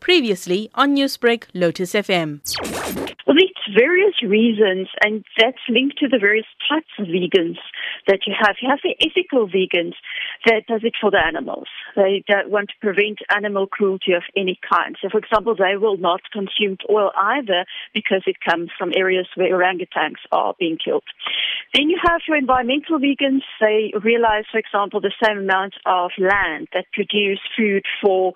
Previously on Newsbreak, Lotus FM. Well, there's various reasons, and that's linked to the various types of vegans that you have. You have the ethical vegans that does it for the animals. They don't want to prevent animal cruelty of any kind. So, for example, they will not consume oil either because it comes from areas where orangutans are being killed. Then you have your environmental vegans. They realize, for example, the same amount of land that produce food for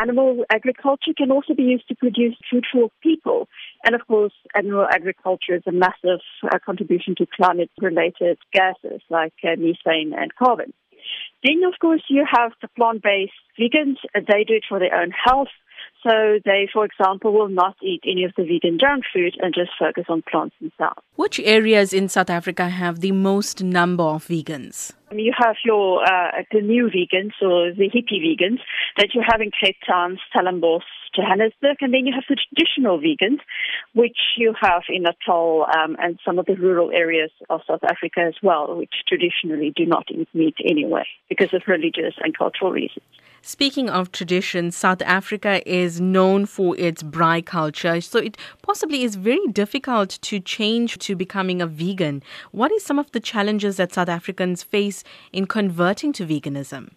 animal agriculture can also be used to produce food for people. And of course, animal agriculture is a massive uh, contribution to climate related gases like uh, methane and carbon. Then, of course, you have the plant based vegans. They do it for their own health. So they, for example, will not eat any of the vegan junk food and just focus on plants themselves. Which areas in South Africa have the most number of vegans? You have your uh, the new vegans or the hippie vegans that you have in Cape Town, Stellenbosch, Johannesburg, and then you have the traditional vegans, which you have in Natal um, and some of the rural areas of South Africa as well, which traditionally do not eat meat anyway because of religious and cultural reasons. Speaking of tradition, South Africa is known for its braai culture, so it possibly is very difficult to change to becoming a vegan. What are some of the challenges that South Africans face in converting to veganism?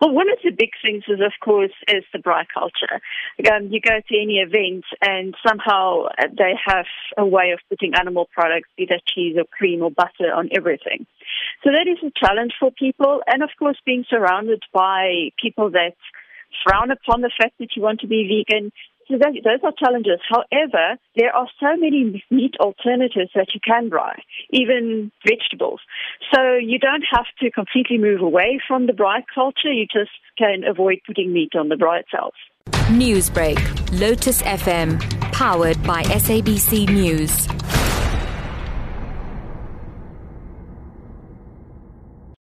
Well, one of the big things is, of course, is the braai culture. Um, you go to any event and somehow they have a way of putting animal products, be that cheese or cream or butter, on everything. So that is a challenge for people. And of course, being surrounded by people that frown upon the fact that you want to be vegan so those, those are challenges. However, there are so many meat alternatives that you can braai, even vegetables. So you don't have to completely move away from the braai culture. You just can avoid putting meat on the braai itself. Newsbreak, Lotus FM, powered by SABC News.